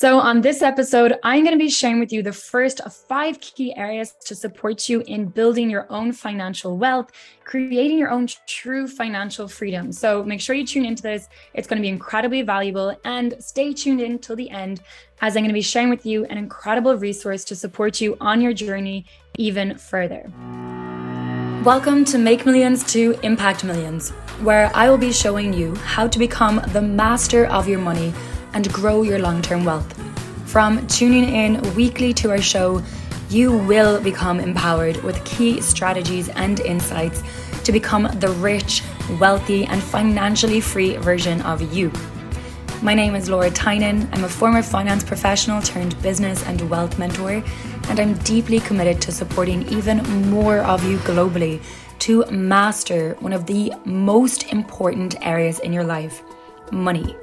So, on this episode, I'm going to be sharing with you the first of five key areas to support you in building your own financial wealth, creating your own true financial freedom. So, make sure you tune into this. It's going to be incredibly valuable and stay tuned in till the end as I'm going to be sharing with you an incredible resource to support you on your journey even further. Welcome to Make Millions to Impact Millions, where I will be showing you how to become the master of your money and grow your long term wealth. From tuning in weekly to our show, you will become empowered with key strategies and insights to become the rich, wealthy, and financially free version of you. My name is Laura Tynan. I'm a former finance professional turned business and wealth mentor, and I'm deeply committed to supporting even more of you globally to master one of the most important areas in your life money.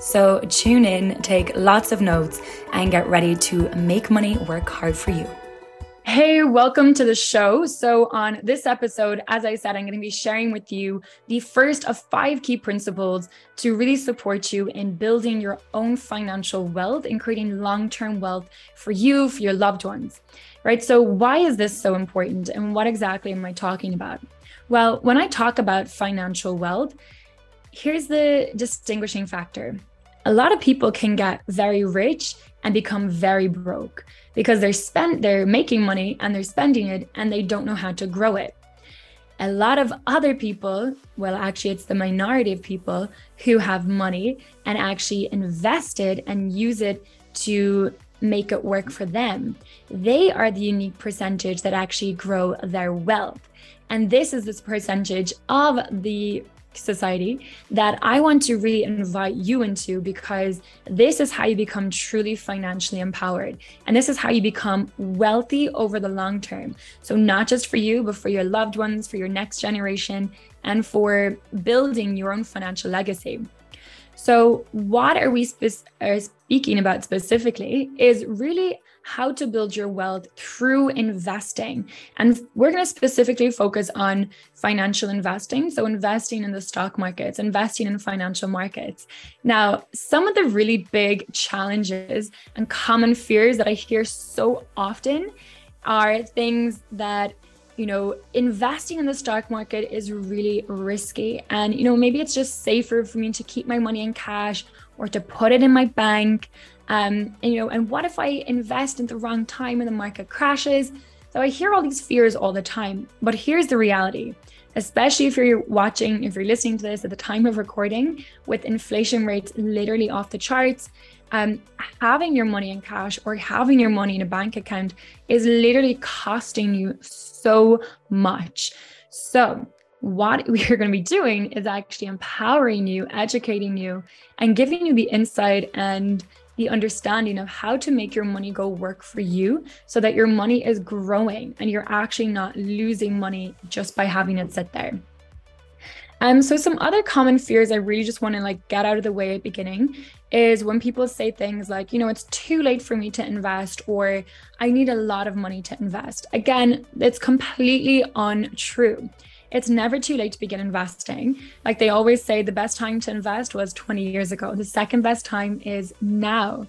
So tune in, take lots of notes, and get ready to make money work hard for you. Hey, welcome to the show. So, on this episode, as I said, I'm going to be sharing with you the first of five key principles to really support you in building your own financial wealth and creating long term wealth for you, for your loved ones. Right. So, why is this so important and what exactly am I talking about? Well, when I talk about financial wealth, here's the distinguishing factor. A lot of people can get very rich and become very broke because they're spent they're making money and they're spending it and they don't know how to grow it. A lot of other people well actually it's the minority of people who have money and actually invest it and use it to make it work for them. They are the unique percentage that actually grow their wealth. And this is this percentage of the society that I want to really invite you into because this is how you become truly financially empowered. And this is how you become wealthy over the long term. So, not just for you, but for your loved ones, for your next generation, and for building your own financial legacy. So, what are we spe- are speaking about specifically is really how to build your wealth through investing. And we're going to specifically focus on financial investing. So, investing in the stock markets, investing in financial markets. Now, some of the really big challenges and common fears that I hear so often are things that you know, investing in the stock market is really risky. And, you know, maybe it's just safer for me to keep my money in cash or to put it in my bank. Um, and, you know, and what if I invest at the wrong time and the market crashes? So I hear all these fears all the time. But here's the reality especially if you're watching, if you're listening to this at the time of recording, with inflation rates literally off the charts, um, having your money in cash or having your money in a bank account is literally costing you so much. So, what we are going to be doing is actually empowering you, educating you, and giving you the insight and the understanding of how to make your money go work for you so that your money is growing and you're actually not losing money just by having it sit there. Um, so some other common fears I really just want to like get out of the way at the beginning is when people say things like, you know, it's too late for me to invest or I need a lot of money to invest. Again, it's completely untrue. It's never too late to begin investing. Like they always say, the best time to invest was 20 years ago. The second best time is now.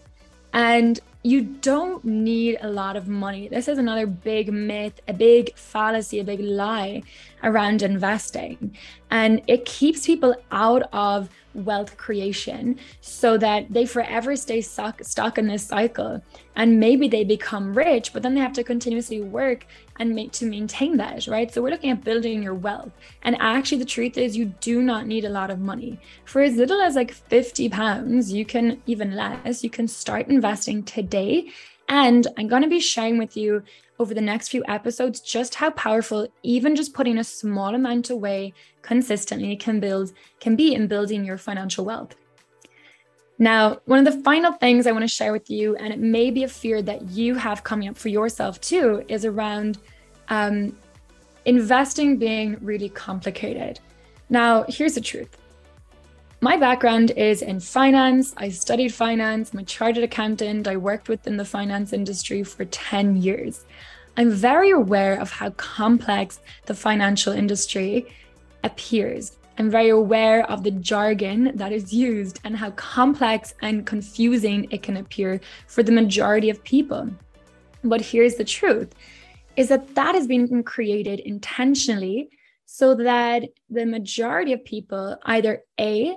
And you don't need a lot of money. This is another big myth, a big fallacy, a big lie around investing. And it keeps people out of wealth creation so that they forever stay stuck, stuck in this cycle. And maybe they become rich, but then they have to continuously work and make to maintain that, right? So we're looking at building your wealth. And actually, the truth is, you do not need a lot of money. For as little as like 50 pounds, you can even less, you can start investing today. And I'm going to be sharing with you over the next few episodes just how powerful even just putting a small amount away consistently can build can be in building your financial wealth. Now, one of the final things I want to share with you, and it may be a fear that you have coming up for yourself too, is around um, investing being really complicated. Now, here's the truth. My background is in finance. I studied finance. I'm a chartered accountant. I worked within the finance industry for 10 years. I'm very aware of how complex the financial industry appears. I'm very aware of the jargon that is used and how complex and confusing it can appear for the majority of people. But here's the truth is that that has been created intentionally so that the majority of people either A,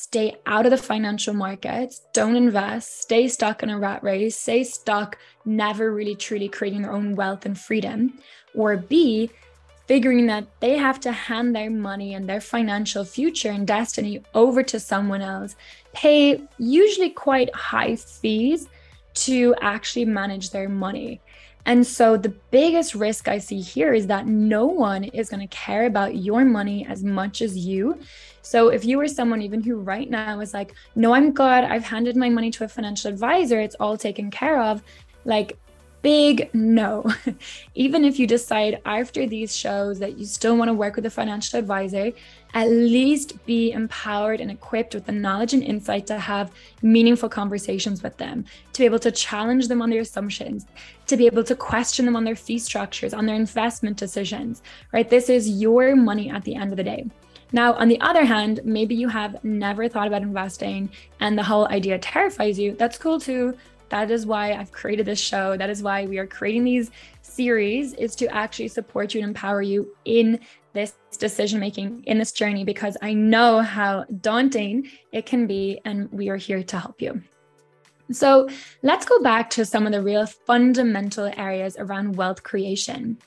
stay out of the financial markets, don't invest, stay stuck in a rat race, stay stuck, never really truly creating their own wealth and freedom, or B, figuring that they have to hand their money and their financial future and destiny over to someone else, pay usually quite high fees to actually manage their money. And so the biggest risk I see here is that no one is going to care about your money as much as you. So if you were someone even who right now is like, no, I'm good, I've handed my money to a financial advisor, it's all taken care of, like big no. Even if you decide after these shows that you still want to work with a financial advisor, at least be empowered and equipped with the knowledge and insight to have meaningful conversations with them, to be able to challenge them on their assumptions, to be able to question them on their fee structures, on their investment decisions, right? This is your money at the end of the day. Now, on the other hand, maybe you have never thought about investing and the whole idea terrifies you. That's cool too. That is why I've created this show. That is why we are creating these series is to actually support you and empower you in this decision making in this journey because I know how daunting it can be and we are here to help you. So, let's go back to some of the real fundamental areas around wealth creation.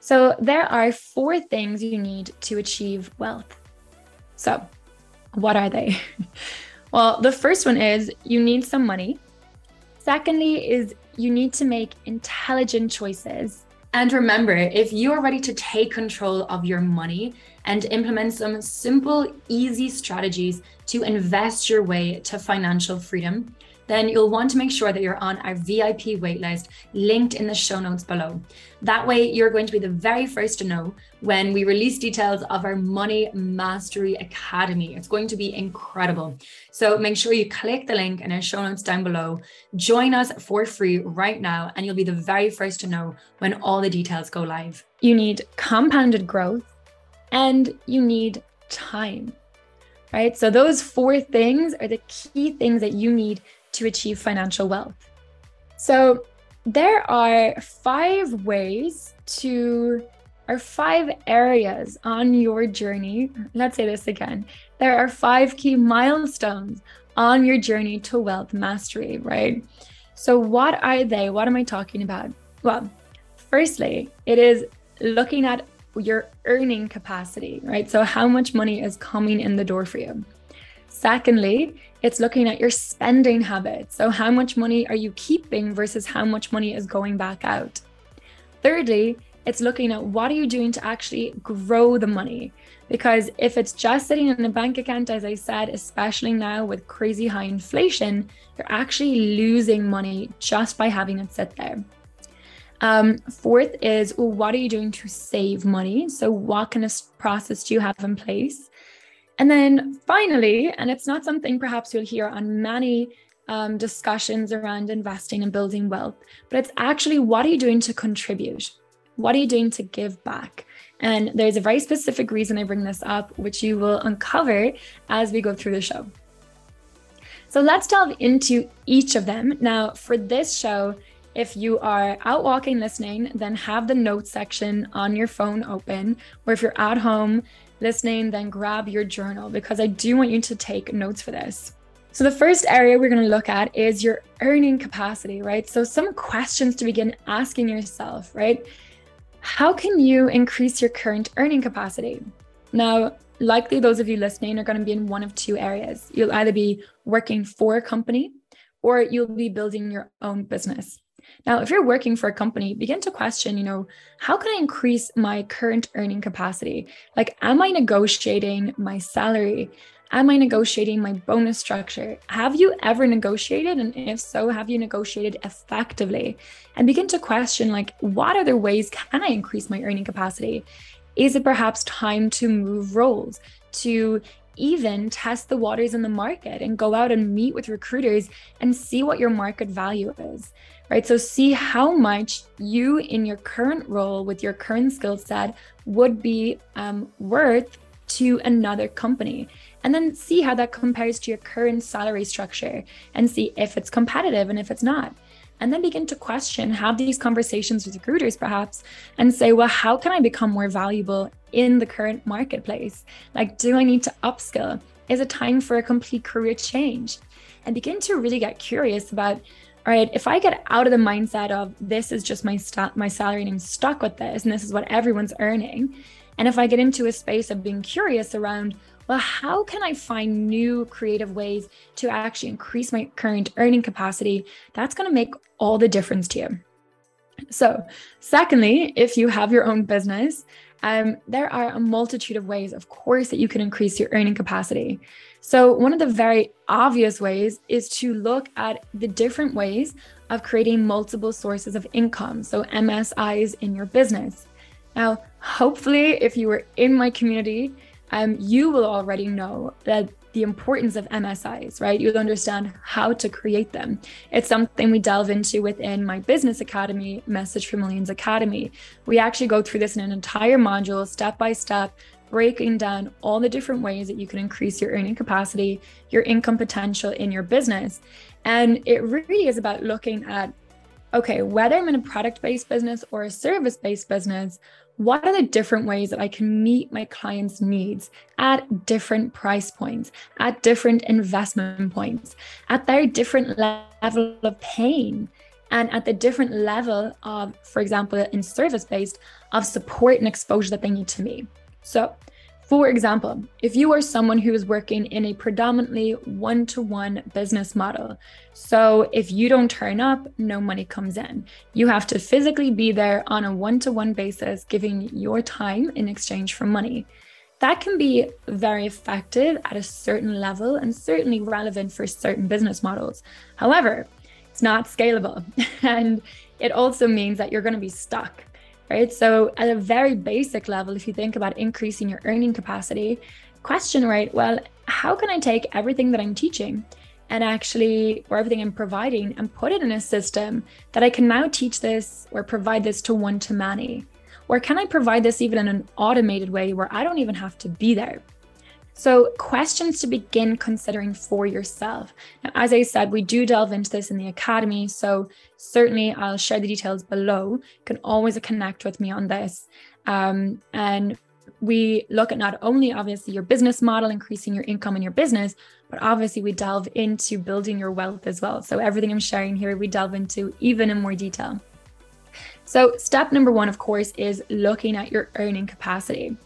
So, there are four things you need to achieve wealth. So, what are they? well, the first one is you need some money Secondly, is you need to make intelligent choices. And remember, if you are ready to take control of your money and implement some simple, easy strategies to invest your way to financial freedom, then you'll want to make sure that you're on our VIP waitlist linked in the show notes below. That way, you're going to be the very first to know when we release details of our Money Mastery Academy. It's going to be incredible. So make sure you click the link in our show notes down below. Join us for free right now, and you'll be the very first to know when all the details go live. You need compounded growth and you need time right? So, those four things are the key things that you need to achieve financial wealth. So, there are five ways to, or five areas on your journey. Let's say this again. There are five key milestones on your journey to wealth mastery, right? So, what are they? What am I talking about? Well, firstly, it is looking at your earning capacity, right? So, how much money is coming in the door for you? Secondly, it's looking at your spending habits. So, how much money are you keeping versus how much money is going back out? Thirdly, it's looking at what are you doing to actually grow the money? Because if it's just sitting in a bank account, as I said, especially now with crazy high inflation, you're actually losing money just by having it sit there. Um, fourth is well, what are you doing to save money? So, what kind of process do you have in place? And then finally, and it's not something perhaps you'll hear on many um, discussions around investing and building wealth, but it's actually what are you doing to contribute? What are you doing to give back? And there's a very specific reason I bring this up, which you will uncover as we go through the show. So let's delve into each of them. Now, for this show, if you are out walking listening, then have the notes section on your phone open. Or if you're at home listening, then grab your journal because I do want you to take notes for this. So, the first area we're going to look at is your earning capacity, right? So, some questions to begin asking yourself, right? How can you increase your current earning capacity? Now, likely those of you listening are going to be in one of two areas. You'll either be working for a company or you'll be building your own business. Now, if you're working for a company, begin to question, you know, how can I increase my current earning capacity? Like, am I negotiating my salary? Am I negotiating my bonus structure? Have you ever negotiated? And if so, have you negotiated effectively? And begin to question, like, what other ways can I increase my earning capacity? Is it perhaps time to move roles, to even test the waters in the market and go out and meet with recruiters and see what your market value is? Right? So see how much you in your current role with your current skill set would be um, worth to another company and then see how that compares to your current salary structure and see if it's competitive and if it's not and then begin to question, have these conversations with recruiters perhaps, and say, well, how can I become more valuable in the current marketplace? Like, do I need to upskill? Is it time for a complete career change? And begin to really get curious about, right, if I get out of the mindset of this is just my st- my salary and I'm stuck with this, and this is what everyone's earning, and if I get into a space of being curious around, well, how can I find new creative ways to actually increase my current earning capacity? That's going to make all the difference to you. So, secondly, if you have your own business, um, there are a multitude of ways, of course, that you can increase your earning capacity. So, one of the very obvious ways is to look at the different ways of creating multiple sources of income. So, MSIs in your business. Now, hopefully, if you were in my community, um, you will already know that the importance of MSIs, right? You'll understand how to create them. It's something we delve into within my business academy, Message for Millions Academy. We actually go through this in an entire module, step by step, breaking down all the different ways that you can increase your earning capacity, your income potential in your business. And it really is about looking at okay, whether I'm in a product based business or a service based business, what are the different ways that I can meet my clients' needs at different price points, at different investment points, at their different level of pain, and at the different level of, for example, in service based, of support and exposure that they need to me. So, for example, if you are someone who is working in a predominantly one to one business model, so if you don't turn up, no money comes in. You have to physically be there on a one to one basis, giving your time in exchange for money. That can be very effective at a certain level and certainly relevant for certain business models. However, it's not scalable. and it also means that you're going to be stuck right? So, at a very basic level, if you think about increasing your earning capacity, question, right? Well, how can I take everything that I'm teaching and actually, or everything I'm providing, and put it in a system that I can now teach this or provide this to one to many? Or can I provide this even in an automated way where I don't even have to be there? So, questions to begin considering for yourself. Now, as I said, we do delve into this in the academy. So, certainly I'll share the details below. You can always connect with me on this. Um, and we look at not only obviously your business model, increasing your income in your business, but obviously we delve into building your wealth as well. So, everything I'm sharing here, we delve into even in more detail. So, step number one, of course, is looking at your earning capacity.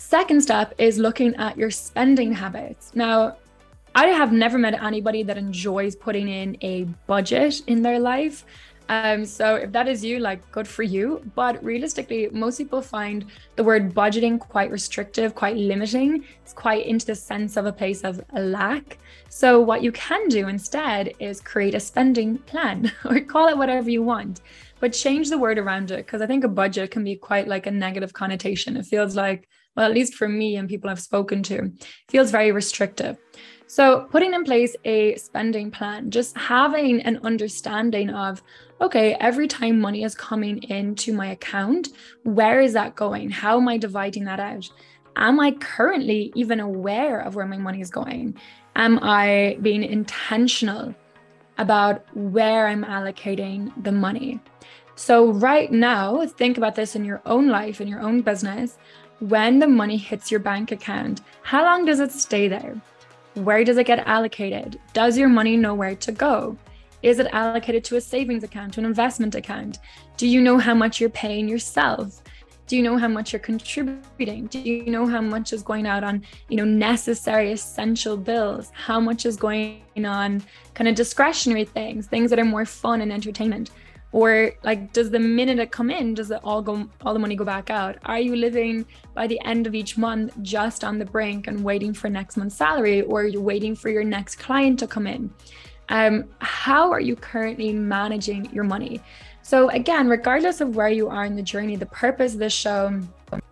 Second step is looking at your spending habits. Now, I have never met anybody that enjoys putting in a budget in their life. Um, so if that is you, like good for you. But realistically, most people find the word budgeting quite restrictive, quite limiting. It's quite into the sense of a place of a lack. So what you can do instead is create a spending plan or call it whatever you want, but change the word around it because I think a budget can be quite like a negative connotation. It feels like well, at least for me and people I've spoken to, feels very restrictive. So, putting in place a spending plan, just having an understanding of, okay, every time money is coming into my account, where is that going? How am I dividing that out? Am I currently even aware of where my money is going? Am I being intentional about where I'm allocating the money? So, right now, think about this in your own life, in your own business when the money hits your bank account, how long does it stay there? Where does it get allocated? Does your money know where to go? Is it allocated to a savings account, to an investment account? Do you know how much you're paying yourself? Do you know how much you're contributing? Do you know how much is going out on, you know, necessary essential bills? How much is going on kind of discretionary things, things that are more fun and entertainment? Or like does the minute it come in does it all go all the money go back out? Are you living by the end of each month just on the brink and waiting for next month's salary or you're waiting for your next client to come in? Um, how are you currently managing your money? So again regardless of where you are in the journey the purpose of this show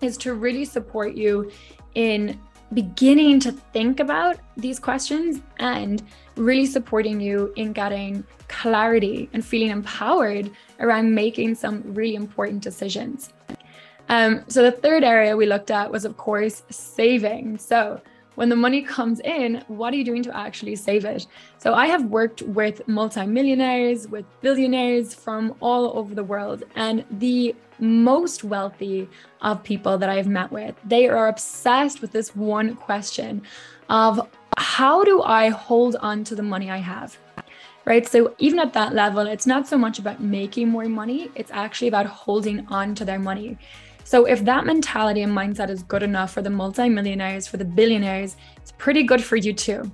is to really support you in beginning to think about these questions and really supporting you in getting clarity and feeling empowered around making some really important decisions. Um, so the third area we looked at was, of course, saving. So when the money comes in, what are you doing to actually save it? So I have worked with multimillionaires, with billionaires from all over the world, and the most wealthy of people that I've met with, they are obsessed with this one question of how do I hold on to the money I have? Right. So even at that level, it's not so much about making more money, it's actually about holding on to their money. So if that mentality and mindset is good enough for the multimillionaires, for the billionaires, it's pretty good for you too.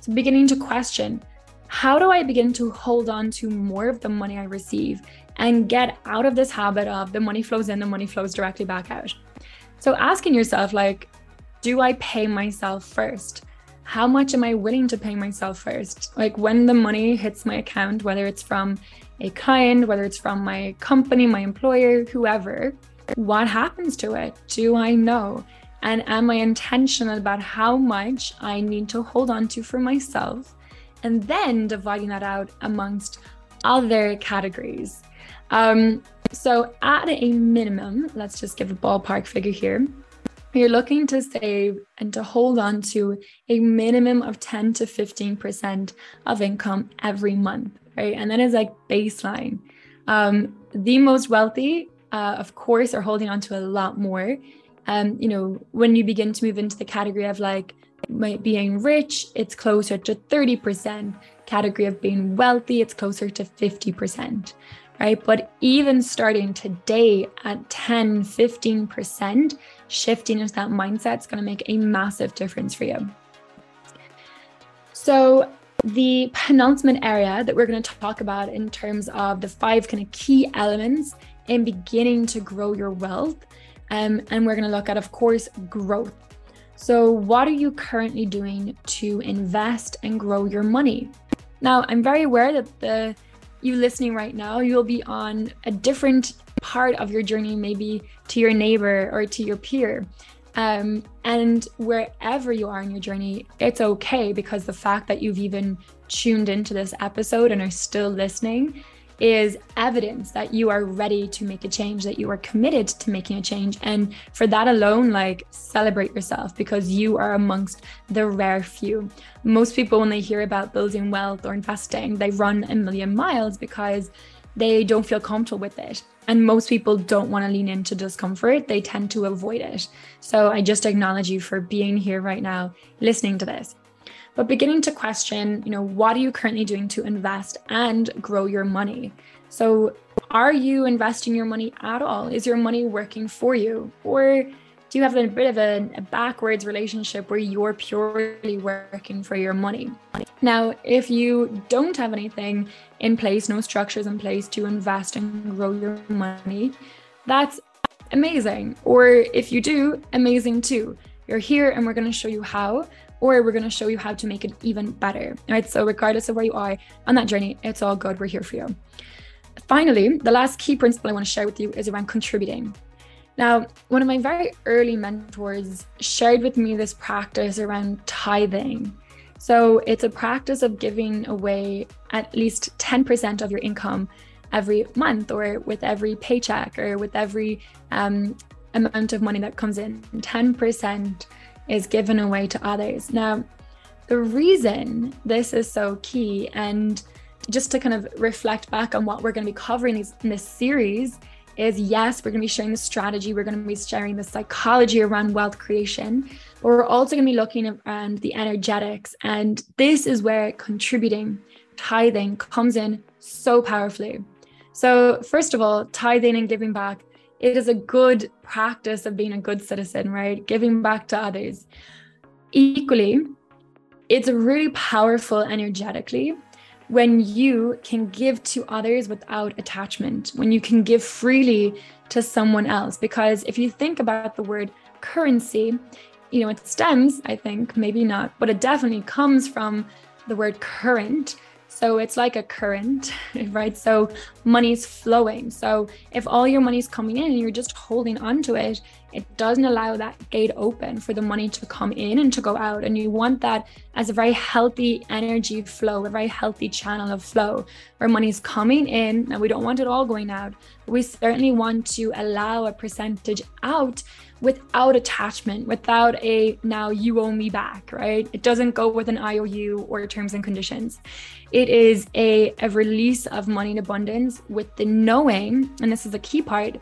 So beginning to question, how do I begin to hold on to more of the money I receive and get out of this habit of the money flows in, the money flows directly back out? So asking yourself, like, do I pay myself first? How much am I willing to pay myself first? Like when the money hits my account, whether it's from a client, whether it's from my company, my employer, whoever, what happens to it? Do I know? And am I intentional about how much I need to hold on to for myself? And then dividing that out amongst other categories. Um, so, at a minimum, let's just give a ballpark figure here. You're looking to save and to hold on to a minimum of 10 to 15% of income every month, right? And that is like baseline. Um, the most wealthy uh, of course, are holding on to a lot more. Um, you know, when you begin to move into the category of like being rich, it's closer to 30%. Category of being wealthy, it's closer to 50%, right? But even starting today at 10, 15%, shifting into that mindset is going to make a massive difference for you. So, the penultimate area that we're going to talk about in terms of the five kind of key elements in beginning to grow your wealth. Um, and we're going to look at, of course, growth. So, what are you currently doing to invest and grow your money? Now, I'm very aware that the you listening right now, you'll be on a different part of your journey, maybe to your neighbor or to your peer. Um, and wherever you are in your journey, it's okay because the fact that you've even tuned into this episode and are still listening is evidence that you are ready to make a change, that you are committed to making a change. And for that alone, like celebrate yourself because you are amongst the rare few. Most people, when they hear about building wealth or investing, they run a million miles because they don't feel comfortable with it. And most people don't want to lean into discomfort, they tend to avoid it. So I just acknowledge you for being here right now, listening to this but beginning to question, you know, what are you currently doing to invest and grow your money? So, are you investing your money at all? Is your money working for you? Or do you have a bit of a, a, backwards relationship where you're purely working for your money? Now, if you don't have anything in place, no structures in place to invest and grow your money, that's amazing. Or if you do, amazing too. You're here and we're going to show you how or we're going to show you how to make it even better. Right. So, regardless of where you are on that journey, it's all good. We're here for you. Finally, the last key principle I want to share with you is around contributing. Now, one of my very early mentors shared with me this practice around tithing. So, it's a practice of giving away at least 10% of your income every month, or with every paycheck, or with every um, amount of money that comes in. 10% is given away to others. Now, the reason this is so key, and just to kind of reflect back on what we're going to be covering in this series, is yes, we're going to be sharing the strategy, we're going to be sharing the psychology around wealth creation, but we're also going to be looking around the energetics. And this is where contributing, tithing comes in so powerfully. So, first of all, tithing and giving back it is a good practice of being a good citizen, right? Giving back to others. Equally, it's really powerful energetically when you can give to others without attachment, when you can give freely to someone else. Because if you think about the word currency, you know, it stems, I think, maybe not, but it definitely comes from the word current, So it's like a current, right? So money's flowing. So if all your money's coming in and you're just holding onto it, it doesn't allow that gate open for the money to come in and to go out. And you want that as a very healthy energy flow, a very healthy channel of flow where money's coming in. And we don't want it all going out, we certainly want to allow a percentage out without attachment, without a now you owe me back, right? It doesn't go with an IOU or terms and conditions. It is a, a release of money in abundance with the knowing, and this is a key part,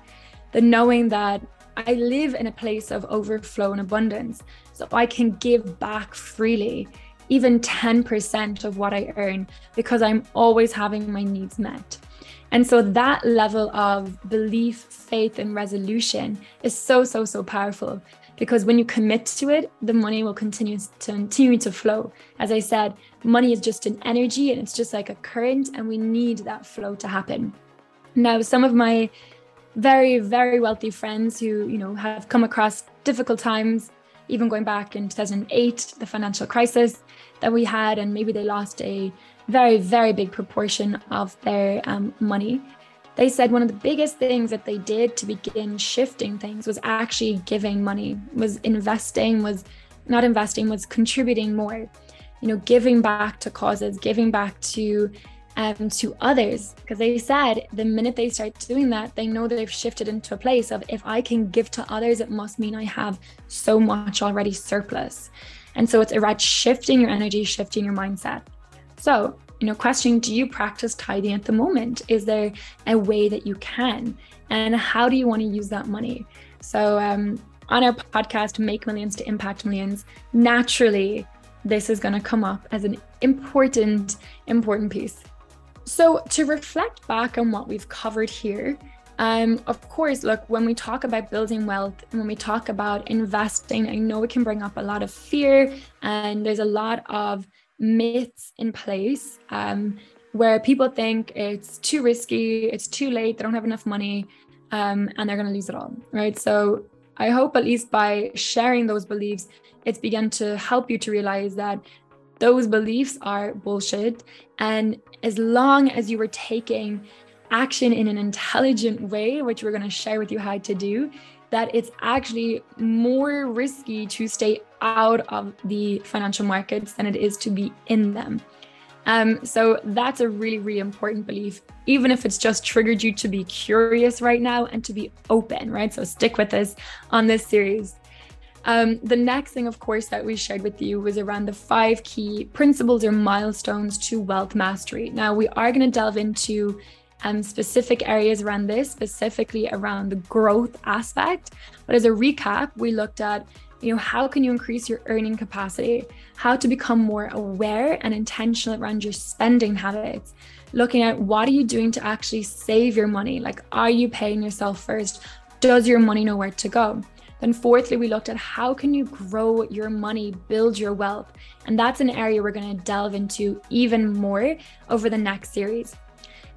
the knowing that I live in a place of overflow and abundance. So I can give back freely, even 10% of what I earn, because I'm always having my needs met. And so that level of belief, faith, and resolution is so, so, so powerful because when you commit to it, the money will continue to continue to flow. As I said, money is just an energy and it's just like a current, and we need that flow to happen. Now, some of my very, very wealthy friends who, you know, have come across difficult times, even going back in 2008, the financial crisis that we had, and maybe they lost a very, very big proportion of their um, money. They said one of the biggest things that they did to begin shifting things was actually giving money, was investing, was not investing, was contributing more, you know, giving back to causes, giving back to um, to others because they said the minute they start doing that, they know they've shifted into a place of if I can give to others, it must mean I have so much already surplus. And so it's about shifting your energy, shifting your mindset. So, you know, questioning do you practice tithing at the moment? Is there a way that you can? And how do you want to use that money? So, um, on our podcast, Make Millions to Impact Millions, naturally, this is going to come up as an important, important piece. So, to reflect back on what we've covered here, um, of course, look, when we talk about building wealth and when we talk about investing, I know it can bring up a lot of fear and there's a lot of myths in place um, where people think it's too risky, it's too late, they don't have enough money, um, and they're going to lose it all, right? So, I hope at least by sharing those beliefs, it's begun to help you to realize that those beliefs are bullshit. And as long as you were taking action in an intelligent way, which we're going to share with you how to do, that it's actually more risky to stay out of the financial markets than it is to be in them. Um, so that's a really, really important belief, even if it's just triggered you to be curious right now and to be open, right? So stick with us on this series. Um, the next thing, of course, that we shared with you was around the five key principles or milestones to wealth mastery. Now, we are going to delve into um, specific areas around this, specifically around the growth aspect. But as a recap, we looked at you know how can you increase your earning capacity? How to become more aware and intentional around your spending habits? Looking at what are you doing to actually save your money? Like are you paying yourself first? Does your money know where to go then, fourthly, we looked at how can you grow your money, build your wealth. And that's an area we're going to delve into even more over the next series.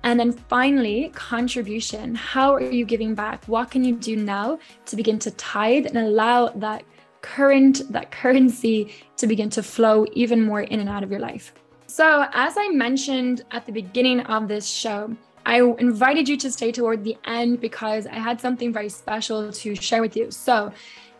And then finally, contribution. How are you giving back? What can you do now to begin to tithe and allow that current, that currency to begin to flow even more in and out of your life? So, as I mentioned at the beginning of this show, I invited you to stay toward the end because I had something very special to share with you. So,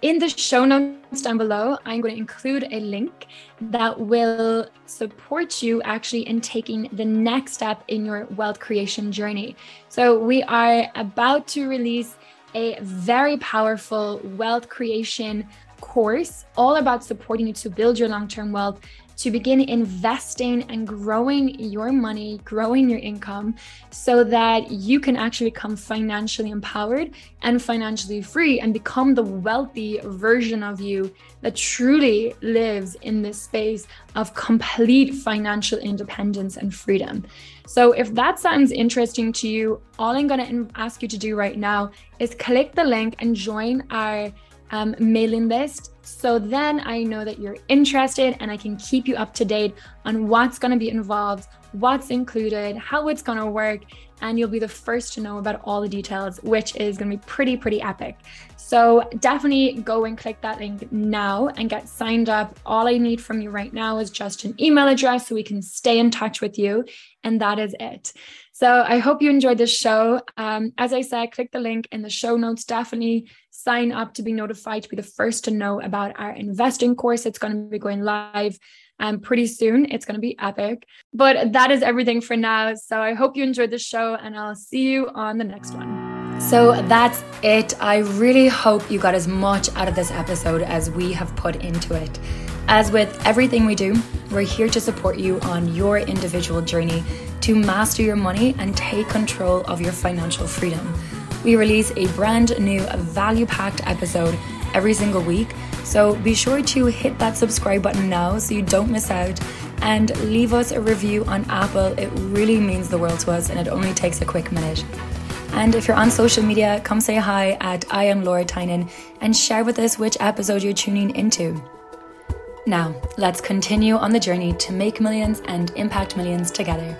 in the show notes down below, I'm going to include a link that will support you actually in taking the next step in your wealth creation journey. So, we are about to release a very powerful wealth creation course all about supporting you to build your long term wealth to begin investing and growing your money, growing your income so that you can actually become financially empowered and financially free and become the wealthy version of you that truly lives in this space of complete financial independence and freedom. So, if that sounds interesting to you, all I'm going to ask you to do right now is click the link and join our um, mailing list. So then I know that you're interested and I can keep you up to date on what's going to be involved what's included, how it's going to work, and you'll be the first to know about all the details, which is going to be pretty, pretty epic. So definitely go and click that link now and get signed up. All I need from you right now is just an email address so we can stay in touch with you. And that is it. So I hope you enjoyed this show. Um, as I said, click the link in the show notes. Definitely sign up to be notified to be the first to know about our investing course. It's going to be going live um, pretty soon. It's going to be epic. But that is everything for now. So I hope you enjoyed the show and I'll see you on the next one. So that's it. I really hope you got as much out of this episode as we have put into it. As with everything we do, we're here to support you on your individual journey to master your money and take control of your financial freedom. We release a brand new value packed episode every single week so be sure to hit that subscribe button now so you don't miss out and leave us a review on Apple. It really means the world to us and it only takes a quick minute. And if you're on social media, come say hi at I am Laura Tynan and share with us which episode you're tuning into. Now, let's continue on the journey to make millions and impact millions together.